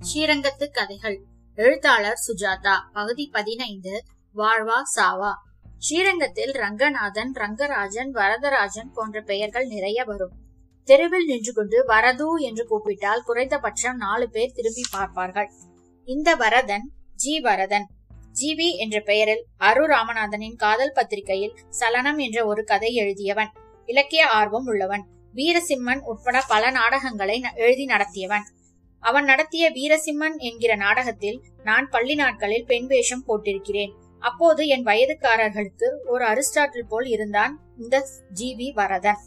ஸ்ரீரங்கத்து கதைகள். எழுத்தாளர் சுஜாதா. பகுதி பதினைந்து. வாழ்வா சாவா. ஸ்ரீரங்கத்தில் ரங்கநாதன் ரங்கராஜன் வரதராஜன் போன்ற பெயர்கள் நிறைய வரும். தெருவில் நின்று கொண்டு வரது என்று கூப்பிட்டால் குறைந்தபட்சம் நாலு பேர் திரும்பி பார்ப்பார்கள். இந்த வரதன் ஜி. வரதன். ஜிவி என்ற பெயரில் அரு ராமநாதனின் காதல் பத்திரிகையில் சலனம் என்ற ஒரு கதை எழுதியவன். இலக்கிய ஆர்வம் உள்ளவன். வீரசிம்மன் உட்பட பல நாடகங்களை ந- எழுதி நடத்தியவன். அவன் நடத்திய வீரசிம்மன் என்கிற நாடகத்தில் நான் பள்ளி நாட்களில் பெண் வேஷம் போட்டிருக்கிறேன். அப்போது என் வயதுக்காரர்களுக்கு ஒரு அரிஸ்டாட்டில் போல் இருந்தான் இந்த ஜிவி வரதன்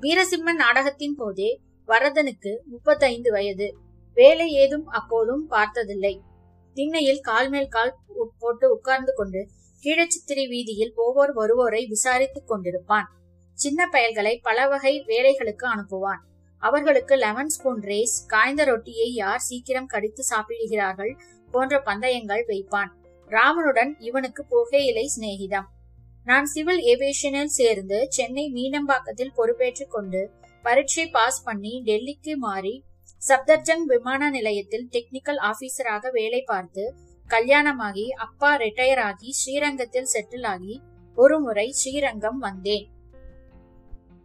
வீரசிம்மன் நாடகத்தின் போதே வரதனுக்கு முப்பத்தைந்து வயது. வேலை ஏதும் அப்போதும் பார்த்ததில்லை. திண்ணையில் கால் மேல் கால் போட்டு உட்கார்ந்து கொண்டு கீழச்சித்திரை வீதியில் போவோர் வருவோரை விசாரித்துக் கொண்டிருப்பான். சின்ன பயல்களை பல வகை வேலைகளுக்கு அனுப்புவான். அவர்களுக்கு லெமன் ஸ்பூன் ரேஸ் காய்ந்த ரொட்டியை யார் சீக்கிரம் கடித்து சாப்பிடுகிறார்கள் போன்ற பந்தயங்கள் வைப்பான். ராமனுடன் இவனுக்கு புகையிலை சிநேகிதம். நான் சிவில் ஏவியேஷனில் சேர்ந்து சென்னை மீனம்பாக்கத்தில் பொறுப்பேற்றுக் கொண்டு பரீட்சை பாஸ் பண்ணி டெல்லிக்கு மாறி சப்தர்ஜங் விமான நிலையத்தில் டெக்னிக்கல் ஆபீசராக வேலை பார்த்து கல்யாணமாகி அப்பா ரிட்டையர் ஆகி ஸ்ரீரங்கத்தில் செட்டில் ஆகி ஒரு முறை ஸ்ரீரங்கம் வந்தேன்.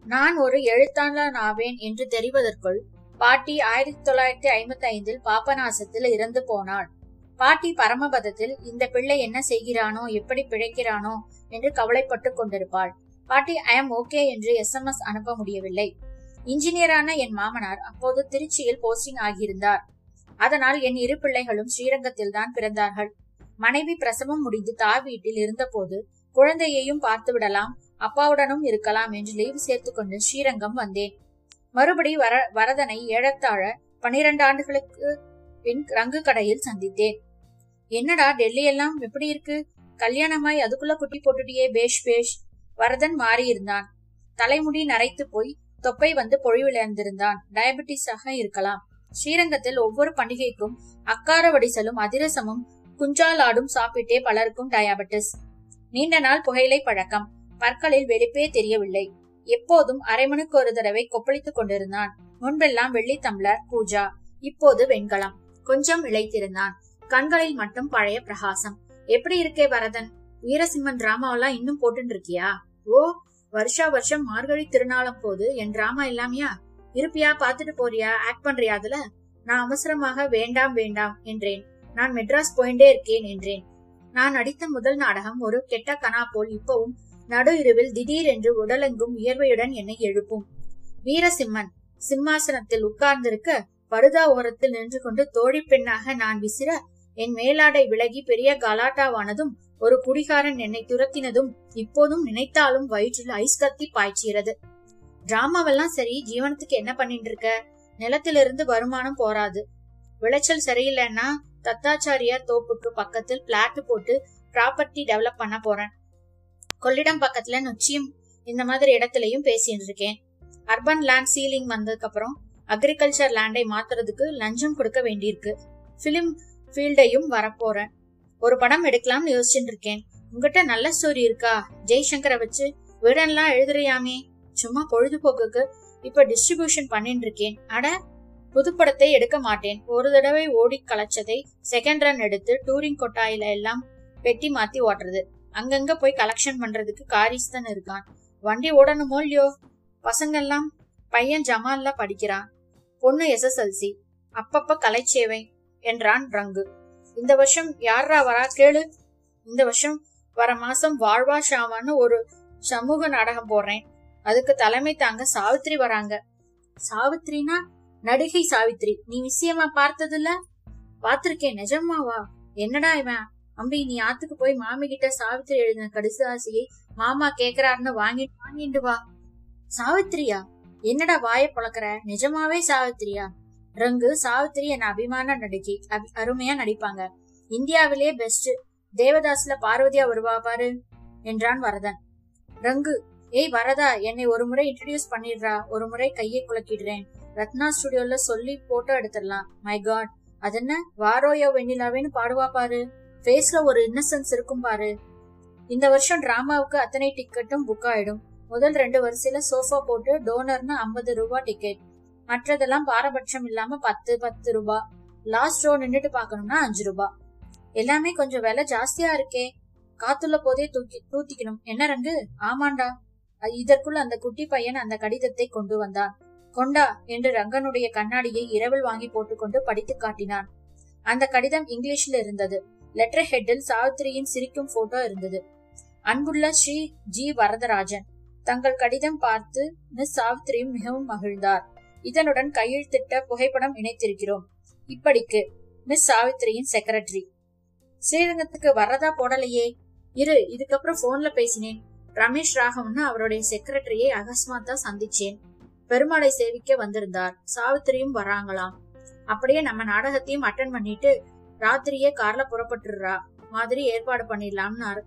நான் ஒரு எழுத்தாளன் ஆவேன் என்று தெரிவதற்குள் பாட்டி ஆயிரத்தி தொள்ளாயிரத்தி ஐம்பத்தி ஐந்தில் பாபநாசத்தில் இறந்து போனாள். பாட்டி பரமபதத்தில் இந்த பிள்ளை என்ன செய்கிறானோ எப்படி பிழைக்கிறானோ? என்று கவலைப்பட்டு கொண்டிருப்பாள். பாட்டி ஐ எம் ஓகே என்று எஸ்எம்எஸ் அனுப்ப முடியவில்லை. இன்ஜினியரான என் மாமனார் அப்போது திருச்சியில் போஸ்டிங் ஆகியிருந்தார். அதனால் என் இரு பிள்ளைகளும் ஸ்ரீரங்கத்தில் தான் பிறந்தார்கள். மனைவி பிரசவம் முடிந்து தாய் வீட்டில் இருந்தபோது குழந்தையையும் பார்த்து விடலாம் அப்பாவுடனும் இருக்கலாம் என்று லீவு சேர்த்து கொண்டு ஸ்ரீரங்கம் வந்தேன். மறுபடி வர வரதனை ஏழத்தாழ பனிரெண்டு ஆண்டுகளுக்கு பின் ரங்கு கடையில் சந்தித்தேன். என்னடா டெல்லி எல்லாம் எப்படி இருக்கு? கல்யாணமாய் அதுக்குள்ள குட்டி போட்டுட்டியே பேஷ் பேஷ். வரதன் மாறியிருந்தான். தலைமுடி நரைத்து போய் தொப்பை வந்து பொழிவிழந்திருந்தான். டயபெட்டிஸாக இருக்கலாம். ஸ்ரீரங்கத்தில் ஒவ்வொரு பண்டிகைக்கும் அக்கார வடிசலும் அதிரசமும் குஞ்சாலாடும் சாப்பிட்டே பலருக்கும் டயாபெட்டிஸ். நீண்ட நாள் புகையிலை பழக்கம். பற்களில் வெளிப்பே தெரியவில்லை. எப்போதும் அரை மணிக்கு ஒரு தடவை கொப்பளித்துக் கொண்டிருந்தான். முன்பெல்லாம் வெள்ளி தம்ளர் பூஜா இப்போது வெண்கலம். கொஞ்சம் இழைத்திருந்தான். கண்களில் மட்டும் பழைய பிரகாசம். எப்படி இருக்கே வரதன் வீரசிம்மன் டிராமாவெல்லாம் இன்னும் போட்டுட்டு இருக்கியா ஓ வருஷா வருஷம் மார்கழி திருநாளம் போது என் டிராமா இல்லாமையா? இருப்பியா பாத்துட்டு போறியா? ஆக்ட் பண்றியா அதுல? நான் அவசரமாக வேண்டாம் வேண்டாம் என்றேன். நான் மெட்ராஸ் போயிட்டே இருக்கேன் என்றேன். நான் நடித்த முதல் நாடகம் ஒரு கெட்ட கனா போல் இப்பவும் நடு இரவில் திடீரென்று உடலெங்கும் வியர்வையுடன் என்னை எழுப்பும். வீரசிம்மன் சிம்மாசனத்தில் உட்கார்ந்திருக்க படுதா ஓரத்தில் நின்று கொண்டு தோழி பெண்ணாக நான் விசிற என் மேலாடை விலகி பெரிய கலாட்டாவானதும் ஒரு குடிகாரன் என்னை துரத்தினதும் இப்போதும் நினைத்தாலும் வயிற்றில் ஐஸ் கத்தி பாய்ச்சிறது டிராமாவெல்லாம் சரி ஜீவனத்துக்கு என்ன பண்ணிட்டு இருக்க நிலத்திலிருந்து வருமானம் போராது விளைச்சல் சரியில்லைன்னா தத்தாச்சாரியார் தோப்புக்கு பக்கத்தில் பிளாட் போட்டு ப்ராப்பர்ட்டி டெவலப் பண்ண போறேன். கொள்ளிடம் பக்கத்துல நொச்சியும் இந்த மாதிரி இடத்துலயும் பேசிட்டு இருக்கேன் அர்பன் லேண்ட் சீலிங் வந்ததுக்கு அப்புறம் அக்ரிகல்ச்சர் லேண்டை மாத்துறதுக்கு லஞ்சம் கொடுக்க வேண்டியிருக்கு. பிலிம் ஃபீல்டையும் வரப்போறேன். ஒரு படம் எடுக்கலாம்னு யோசிச்சுட்டு இருக்கேன். உங்ககிட்ட நல்ல ஸ்டோரி இருக்கா? ஜெய்சங்கரை வச்சு வீடெல்லாம் எழுதுறியாமே? சும்மா பொழுதுபோக்குக்கு இப்ப டிஸ்ட்ரிபியூஷன் பண்ணிட்டு இருக்கேன். அட புதுப்படத்தை எடுக்க மாட்டேன். ஒரு தடவை ஓடி கலைச்சதை செகண்ட் ரன் எடுத்து டூரிங் கொட்டாயில எல்லாம் பெட்டி மாத்தி ஓட்டுறது. அங்கங்க போய் கலெக்ஷன் பண்றதுக்கு காரிஸ் தான் இருக்கான். வண்டி ஓடணுமோ இல்லையோ? பசங்கெல்லாம் பையன் ஜமால்ல படிக்கிறான். பொண்ணு எஸ்எஸ்எல்சி அப்பப்ப கலைச்சேவை என்றான் ரங்கு. இந்த வருஷம் யாரா வரா கேளு. இந்த வருஷம் வர மாசம் வாழ்வா ஷாவான்னு ஒரு சமூக நாடகம் போடுறேன். அதுக்கு தலைமை தாங்க சாவித்திரி வராங்க. சாவித்ரினா நடிகை சாவித்திரி நீ விஷயமா பார்த்ததில்ல? பார்த்திருக்கேன். நிஜமாவா? என்னடா இவன்? அம்பி நீ ஆத்துக்கு போய் மாமி கிட்ட சாவித்திரி எழுதின கடிசாசியை மாமா கேக்குறாருன்னு வாங்கி வாங்கிட்டு வா. சாவித்திரியா? என்னடா வாய பழக்கிற நிஜமாவே சாவித்திரியா? ரங்கு சாவித்திரி என் அபிமான நடிகை. அபி- அருமையா நடிப்பாங்க. இந்தியாவிலே பெஸ்ட் தேவதாஸ்ல பார்வதியா வருவா பாரு என்றான் வரதன். ரங்கு ஏய் வரதா என்னை ஒரு முறை இன்ட்ரடியூஸ் பண்ணிடுறா. ஒரு முறை கையை குலக்கிடுறேன். ரத்னா ஸ்டுடியோல சொல்லி போட்டோ எடுத்துடலாம். மை காட் அது என்ன வாரோயோ வெண்ணிலாவேன்னு பாடுவா பாரு. ஃபேஸ்ல ஒரு இன்னசென்ஸ் இருக்கும் பாரு. இந்த வருஷம் டிராமாவுக்கு அத்தனை டிக்கெட்டும் புக் ஆயிடும். முதல் ரெண்டு வரிசையில சோஃபா போட்டு டோனர்னு ஐம்பது ரூபா டிக்கெட் மற்றதெல்லாம் பாரபட்சம் இல்லாம பத்து பத்து ரூபா. லாஸ்ட் ரோ நின்றுட்டு பார்க்கணும்னா அஞ்சு ரூபா. எல்லாமே கொஞ்சம் விலை ஜாஸ்தியா இருக்கே. காத்துள்ள போதே தூக்கி தூத்திக்கணும். என்ன ரங்கு? ஆமாண்டா. இதற்குள் அந்த குட்டி பையன் அந்த கடிதத்தை கொண்டு வந்தான். கொண்டா என்று ரங்கனுடைய கண்ணாடியை இரவில் வாங்கி போட்டுக்கொண்டு படித்து காட்டினான். அந்த கடிதம் இங்கிலீஷில் இருந்தது. லெட்டர் ஹெட்டில் சாவித்திரியின் சிரிக்கும் போட்டோ இருந்தது. அன்புள்ள ஸ்ரீ ஜி வரதராஜன். தங்கள் கடிதம் பார்த்து மிஸ் சாவித்திரியும் மிகவும் மகிழ்ந்தார். இதனுடன் கையெழுத்திட்ட புகைப்படம் இணைத்திருக்கிறோம். இப்படிக்கு மிஸ் சாவித்திரியின் செக்ரட்டரி ஸ்ரீரங்கத்துக்கு வரதா போடலையே. இரு இதுக்கப்புறம் போன்ல பேசினேன். ரமேஷ் ராகவன் அவருடைய செக்ரட்டரியை அகஸ்மாத்தா சந்திச்சேன். பெருமாளை சேவிக்க வந்திருந்தார். சாவித்திரியும் வராங்களாம். அப்படியே நம்ம நாடகத்தையும் அட்டன் பண்ணிட்டு ராத்திரியே கார்ல புறப்பட்டுடுறா. மாதிரி ஏற்பாடு பண்ணிடலாம்னாரு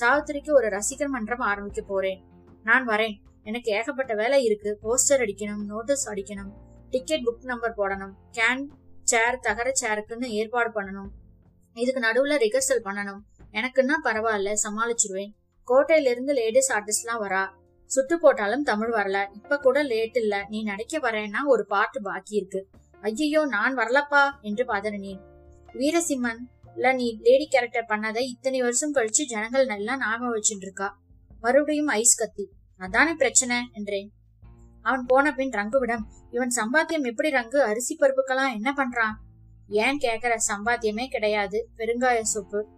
சாவித்திரிக்கு ஒரு ரசிகர் மன்றம் ஆரம்பிக்க போறேன். நான் வரேன். எனக்கு ஏகப்பட்ட வேலை இருக்கு. போஸ்டர் அடிக்கணும் நோட்டீஸ் அடிக்கணும் டிக்கெட் புக் நம்பர் போடணும் கேன் சேர் தகர சேருக்குன்னு ஏற்பாடு பண்ணணும். இதுக்கு நடுவுல ரிஹர்சல் பண்ணணும். எனக்குன்னா பரவாயில்ல சமாளிச்சிருவேன். கோட்டையில இருந்து லேடிஸ் ஆர்டிஸ்ட்லாம் வரா. சுட்டு போட்டாலும் தமிழ் வரல. இப்ப கூட லேட் இல்ல. நீ நடிக்க வரேன்னா ஒரு பாட்டு பாக்கி இருக்கு. ஐயோ நான் வரலப்பா! என்று பதறினேன். வீரசிம்மன். இல்ல நீ லேடி கேரக்டர் பண்ணதை. இத்தனை வருஷம் கழிச்சு ஜனங்கள் நல்லா ஞாபகம் வச்சுட்டு இருக்கா மறுபடியும் ஐஸ் கத்தி. அதானே பிரச்சனை? என்றேன். அவன் போன பின் ரங்குவிடம் இவன் சம்பாத்தியம் எப்படி ரங்கு? அரிசி பருப்புக்கெல்லாம் என்ன பண்றான்? ஏன் கேக்குற? சம்பாத்தியமே கிடையாது. பெருங்காய சோப்பு.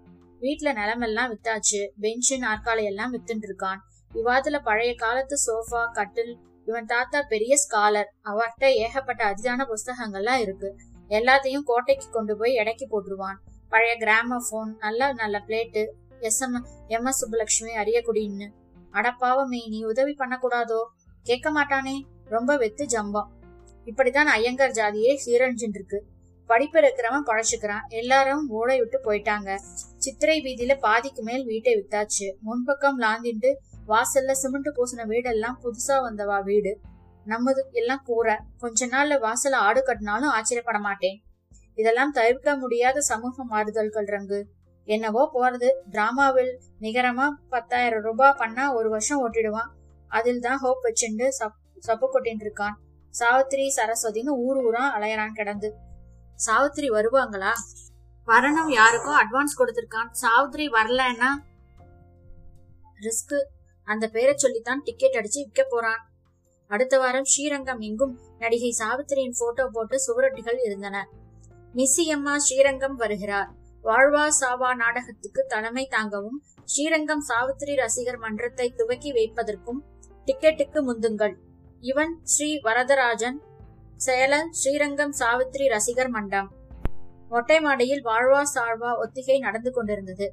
வீட்டுல நிலமெல்லாம் வித்தாச்சு. பெஞ்சு நாற்காலி எல்லாம் வித்துட்டு இருக்கான் விவாதத்துல பழைய காலத்து சோஃபா கட்டில். இவன் தாத்தா பெரிய ஸ்காலர் அவர்கிட்ட ஏகப்பட்ட அரிதான புஸ்தகங்கள்லாம் இருக்கு. எல்லாத்தையும் கோட்டைக்கு கொண்டு போய் எடைக்கு போட்டுருவான். பழைய கிராம போன் நல்ல நல்ல plate S M M S Subbulakshmi அரியக்குடின்னு. அடப்பாவமே நீ உதவி பண்ணக்கூடாதோ? கேட்க மாட்டானே. ரொம்ப வெத்து ஜம்பம். இப்படிதான் ஐயங்கார் ஜாதியே சீரழிஞ்சின் இருக்கு படிப்பு இருக்கிறவன் பழச்சுக்கிறான். எல்லாரும் ஓடை விட்டு போயிட்டாங்க. சித்திரை வீதியில பாதிக்கு மேல் வீட்டை வித்தாச்சு. முன்பக்கம் லாந்திட்டு வாசல்ல சிமெண்ட் பூசின வீடெல்லாம் புதுசா வந்தவா வீடு. நம்மது எல்லாம் கூற கொஞ்ச நாள்ல வாசல ஆடு கட்டினாலும் ஆச்சரியப்பட மாட்டேன். இதெல்லாம் தவிர்க்க முடியாத சமூக மாறுதல்கள் ரங்கு. என்னவோ போறது. டிராமாவில் நிகரமா பத்தாயிரம் ரூபாய் பண்ணா ஒரு வருஷம் ஓட்டிடுவான். அதில் தான் ஹோப் வச்சுண்டு சப்பு கொட்டின்னு இருக்கான். சாவித்திரி சரஸ்வதின்னு ஊர் ஊரா அலையறான் கிடந்து. சாவித்திரி வருவாங்களா? வரணும் யாருக்கும் அட்வான்ஸ் கொடுத்திருக்கான். சாவித்திரி வரலன்னா ரிஸ்க் அந்த பேரை சொல்லித்தான் டிக்கெட் அடிச்சு விற்க போறான். அடுத்த வாரம் ஸ்ரீரங்கம் எங்கும் நடிகை சாவித்திரியின் போட்டோ போட்டு சுவரொட்டிகள் இருந்தன. மிஸ்ஸி அம்மா ஸ்ரீரங்கம் வருகிறார். வாழ்வா சாவா நாடகத்துக்கு தலைமை தாங்கவும் ஸ்ரீரங்கம் சாவித்திரி ரசிகர் மன்றத்தை துவக்கி வைப்பதற்கும் டிக்கெட்டுக்கு முந்துங்கள். இவன் ஸ்ரீ வரதராஜன் செயலர் ஸ்ரீரங்கம் சாவித்திரி ரசிகர் மன்றம். மொட்டை மாடியில் வாழ்வா சாழ்வா ஒத்திகை நடந்து கொண்டிருந்தது.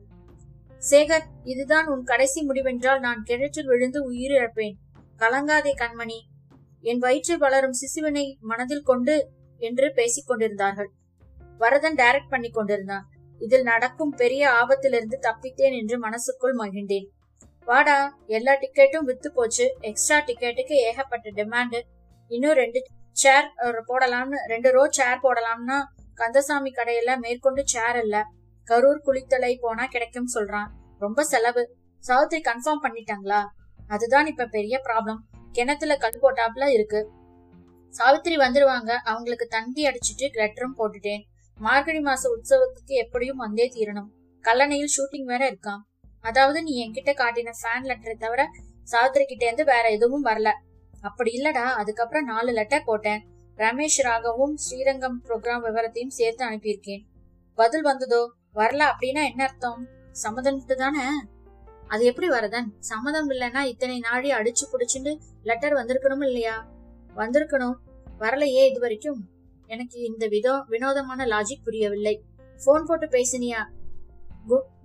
சேகர் இதுதான் உன் கடைசி முடிவென்றால் நான் கிணற்றில் விழுந்து உயிரிழப்பேன் கலங்காதே கண்மணி. என் வயிற்றில் வளரும் சிசுவினை மனதில் கொண்டு என்று பேசிக் கொண்டிருந்தார்கள். வரதன் டைரக்ட் பண்ணி கொண்டிருந்தான். இதில் நடக்கும் பெரிய ஆபத்திலிருந்து தப்பித்தேன் என்று மனசுக்குள் மகிழ்ந்தேன். வாடா எல்லா டிக்கெட்டும் வித்து போச்சு. எக்ஸ்ட்ரா டிக்கெட்டுக்கு ஏகப்பட்ட டிமாண்ட். இன்னும் ரெண்டு சேர் போடலாம்னு ரெண்டு ரோ சேர் போடலாம்னா கந்தசாமி கடையில மேற்கொண்டு சேர் இல்ல. கரூர் குளித்தலை போனா கிடைக்கும் சொல்றான். ரொம்ப செலவு. சௌத்ரி கன்ஃபார்ம் பண்ணிட்டாங்களா? அதுதான் இப்ப பெரிய ப்ராப்ளம் கிணத்துல கல் போட்டாப்ல இருக்கு. சாவித்திரி வந்துருவாங்க. அவங்களுக்கு தந்தி அடிச்சிட்டு லெட்டரும் போட்டுட்டேன். மார்கழி மாச உற்சவத்துக்கு எப்படியும் வந்தே தீரணும். கல்லணையில் ஷூட்டிங் வேற இருக்கான் அதாவது நீ என்கிட்ட காட்டின ஃபேன் லெட்டரை தவிர சாவித்திரி கிட்ட இருந்து வேற எதுவும் வரல. அப்படி இல்லடா. அதுக்கப்புறம் நாலு லெட்டர் போட்டேன். ரமேஷ் ராகவும் ஸ்ரீரங்கம் ப்ரோக்ராம் விவரத்தையும் சேர்த்து அனுப்பியிருக்கேன். பதில் வந்ததோ? வரல அப்படின்னா என்ன அர்த்தம்? சம்மதம்ட்டு தானே? அது எப்படி வரதன்? சம்மதம் இல்லைன்னா இத்தனை நாழி அடிச்சு புடிச்சுட்டு லெட்டர் வந்திருக்கணும் இல்லையா? வந்திருக்கணும். வரலையே இது வரைக்கும் எனக்கு இந்த விதோ வினோதமான லாஜிக் புரியவில்லை. போன் போட்டு பேசினியா?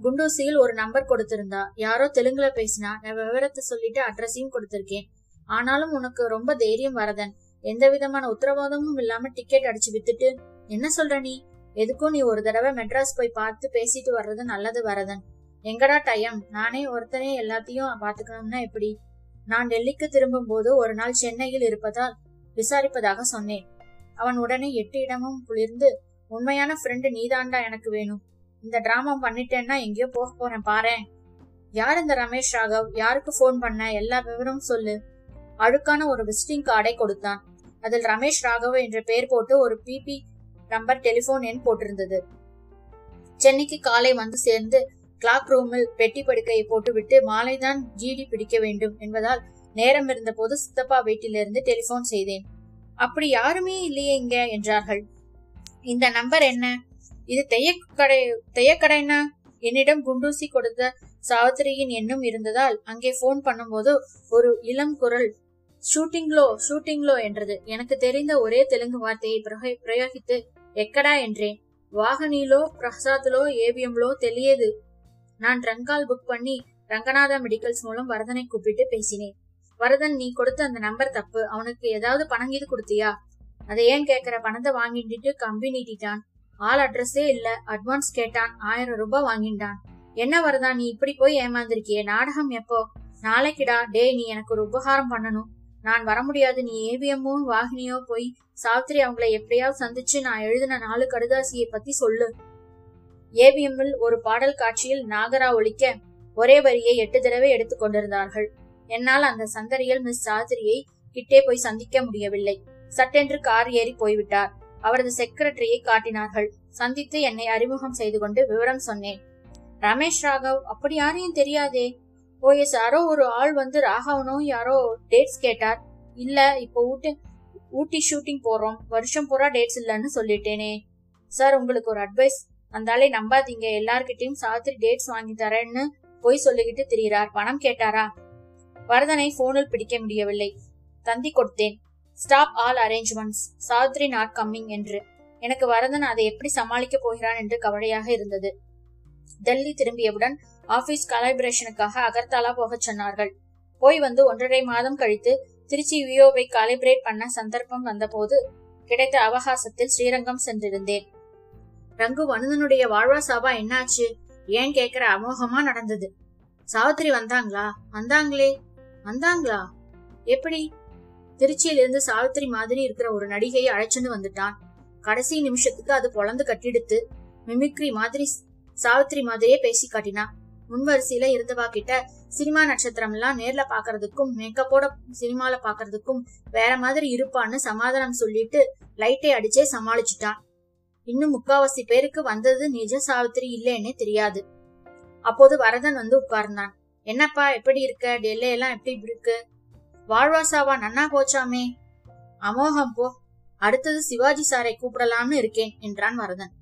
குண்டூசியில் ஒரு நம்பர் கொடுத்திருந்தா. யாரோ தெலுங்குல பேசினா நான் விவரத்தை சொல்லிட்டு அட்ரஸையும் கொடுத்திருக்கேன். ஆனாலும் உனக்கு ரொம்ப தைரியம் வரதன். எந்த விதமான உத்தரவாதமும் இல்லாம டிக்கெட் அடிச்சு வித்துட்டு என்ன சொல்ற நீ? எதுக்கும் நீ ஒரு தடவை மெட்ராஸ் போய் பார்த்து பேசிட்டு வர்றது நல்லது வரதன். எங்கடா டயம்? நானே ஒருத்தனே எல்லாத்தையும் பாத்துக்கணும்னா எப்படி? நான் டெல்லிக்கு திரும்பும் போது ஒரு நாள் சென்னையில் இருப்பதால் விசாரிப்பதாக சொன்னேன். அவன் உடனே எட்டு இடமும் குளிர்ந்து உண்மையான ஃப்ரெண்டு நீதாண்டா எனக்கு வேணும். இந்த டிராமா பண்ணிட்டேன்னா எங்கேயோ போக போறேன் பாரேன். யார் இந்த ரமேஷ் ராகவ்? யாருக்கு போன் பண்ண? எல்லா விவரமும் சொல்லு. அழுக்கான ஒரு விசிட்டிங் கார்டை கொடுத்தான். அதில் ரமேஷ் ராகவ் என்ற பெயர் போட்டு ஒரு பிபி நம்பர் டெலிபோன் எண் போட்டிருந்தது. சென்னைக்கு காலை வந்து சேர்ந்து கிளாக் ரூமில் பெட்டி படுக்கையை போட்டுவிட்டு மாலைதான் ஜிடி பிடிக்க வேண்டும் என்பதால் நேரம் இருந்தபோது சித்தப்பா வீட்டிலிருந்து டெலிபோன் செய்தேன். அப்படி யாருமே இல்லையே இங்க என்றார்கள். இந்த நம்பர் என்ன? இது தெய்யக்கடை தெய்யக்கடைனா என்னிடம் குண்டூசி கொடுத்த சாவித்திரியின் எண்ணும் இருந்ததால் அங்கே போன் பண்ணும்போது ஒரு இளம் குரல் ஷூட்டிங்லோ ஷூட்டிங்லோ என்றது. எனக்கு தெரிந்த ஒரே தெலுங்கு வார்த்தையை பிரயோகித்து எக்கடா? என்றேன். வாகனிலோ பிரசாத்லோ ஏவிஎம்லோ தெரியுது நான் ட்ரங்கால் புக் பண்ணி ரங்கநாதா மெடிக்கல்ஸ் மூலம் வரதனை கூப்பிட்டு பேசினேன். வரதன் நீ கொடுத்த அந்த நம்பர் தப்பு. அவனுக்கு ஏதாவது பணம் இது கொடுத்தியா? அதை ஏன் கேக்குற பணத்தை வாங்கிட்டு கம்பி நீட்டிட்டான். ஆள் அட்ரஸே இல்ல. அட்வான்ஸ் கேட்டான். ஆயிரம் ரூபாய் வாங்கிட்டான். என்ன வரதா நீ இப்படி போய் ஏமாந்திருக்கியே? நாடகம் எப்போ? நாளைக்குடா. டேய் நீ எனக்கு ஒரு உபகாரம் பண்ணணும். நான் வர முடியாது. நீ ஏவிஎம்மோ வாகினியோ போய் சாவித்திரி அவங்கள எப்படியாவது சந்திச்சு நான் எழுதின நாலு கடுதாசியை பத்தி சொல்லு. ஏவிஎம்மில் ஒரு பாடல் காட்சியில் நாகரா ஒழிக்க ஒரே வரியை எட்டு தடவை எடுத்துக் கொண்டிருந்தார்கள். என்னால் அந்த சங்கரியில் மிஸ் சாதிரியை கிட்டே போய் சந்திக்க முடியவில்லை. சட்டென்று கார் ஏறி போய்விட்டார். அவரது செக்ரட்டரியை காட்டினார்கள். சந்தித்து என்னை அறிமுகம் செய்து கொண்டு விவரம் சொன்னேன். ரமேஷ் ராகவ் அப்படி யாரையும் தெரியாதே? ஓஎஸ் யாரோ ஒரு ஆள் வந்து ராகவனும் யாரோ டேட்ஸ் கேட்டார். இல்ல இப்போ ஊட்டி ஊட்டி ஷூட்டிங் போறோம். வருஷம் பூரா டேட்ஸ் இல்லைன்னு சொல்லிட்டேனே. சார் உங்களுக்கு ஒரு அட்வைஸ் அந்த நம்பாதீங்க. எல்லார்கிட்டயும் சாத்திரி டேட்ஸ் வாங்கி தரேன்னு பொய் சொல்லிக்கிட்டு திரியிறார். பணம் கேட்டாரா? வரதனை போனில் பிடிக்க முடியவில்லை. தந்தி கொடுத்தேன். Stop all arrangements Savitri not coming என்று. எனக்கு வரதன் அதை எப்படி சமாளிக்க போகிறான் என்று கவலையாக இருந்தது. டெல்லி திரும்பியவுடன் ஆபீஸ் கலைபிரேஷனுக்காக அகர்தாலா போகச் சொன்னார்கள். போய் வந்து ஒன்றரை மாதம் கழித்து திருச்சி வியோவை காலிபிரேட் பண்ண சந்தர்ப்பம் வந்தபோது கிடைத்த அவகாசத்தில் ஸ்ரீரங்கம் சென்றிருந்தேன். ரங்கு வனுதனுடைய வாழ்வா சாபா என்னாச்சு? ஏன் கேக்குற அமோகமா நடந்தது? சாவித்திரி வந்தாங்களா? வந்தாங்களே. வந்தாங்களா? எப்படி? திருச்சியிலிருந்து சாவித்திரி மாதிரி இருக்கிற ஒரு நடிகையை அழைச்சுன்னு வந்துட்டான். கடைசி நிமிஷத்துக்கு அது பொழந்து கட்டிடுத்து மிமிக்ரி மாதிரி சாவித்திரி மாதிரியே பேசி காட்டினா. முன்வரிசையில இருந்தவா கிட்ட சினிமா நட்சத்திரம் எல்லாம் நேர்ல பாக்குறதுக்கும் மேக்கப்போட சினிமால பாக்குறதுக்கும் வேற மாதிரி இருப்பான்னு சமாதானம் சொல்லிட்டு லைட்டை அடிச்சே சமாளிச்சுட்டான். இன்னும் முக்காவாசி பேருக்கு வந்தது நிஜ சாவித்திரி இல்லைன்னே தெரியாது. அப்போது வரதன் வந்து உட்கார்ந்தான். என்னப்பா எப்படி இருக்க? டெல்லே எல்லாம் எப்படி இருக்கு? வாழ்வாசாவா நன்னா போச்சாமே? அமோகம் போ. அடுத்தது சிவாஜி சாரை கூப்பிடலாம்னு இருக்கேன் என்றான் வரதன்.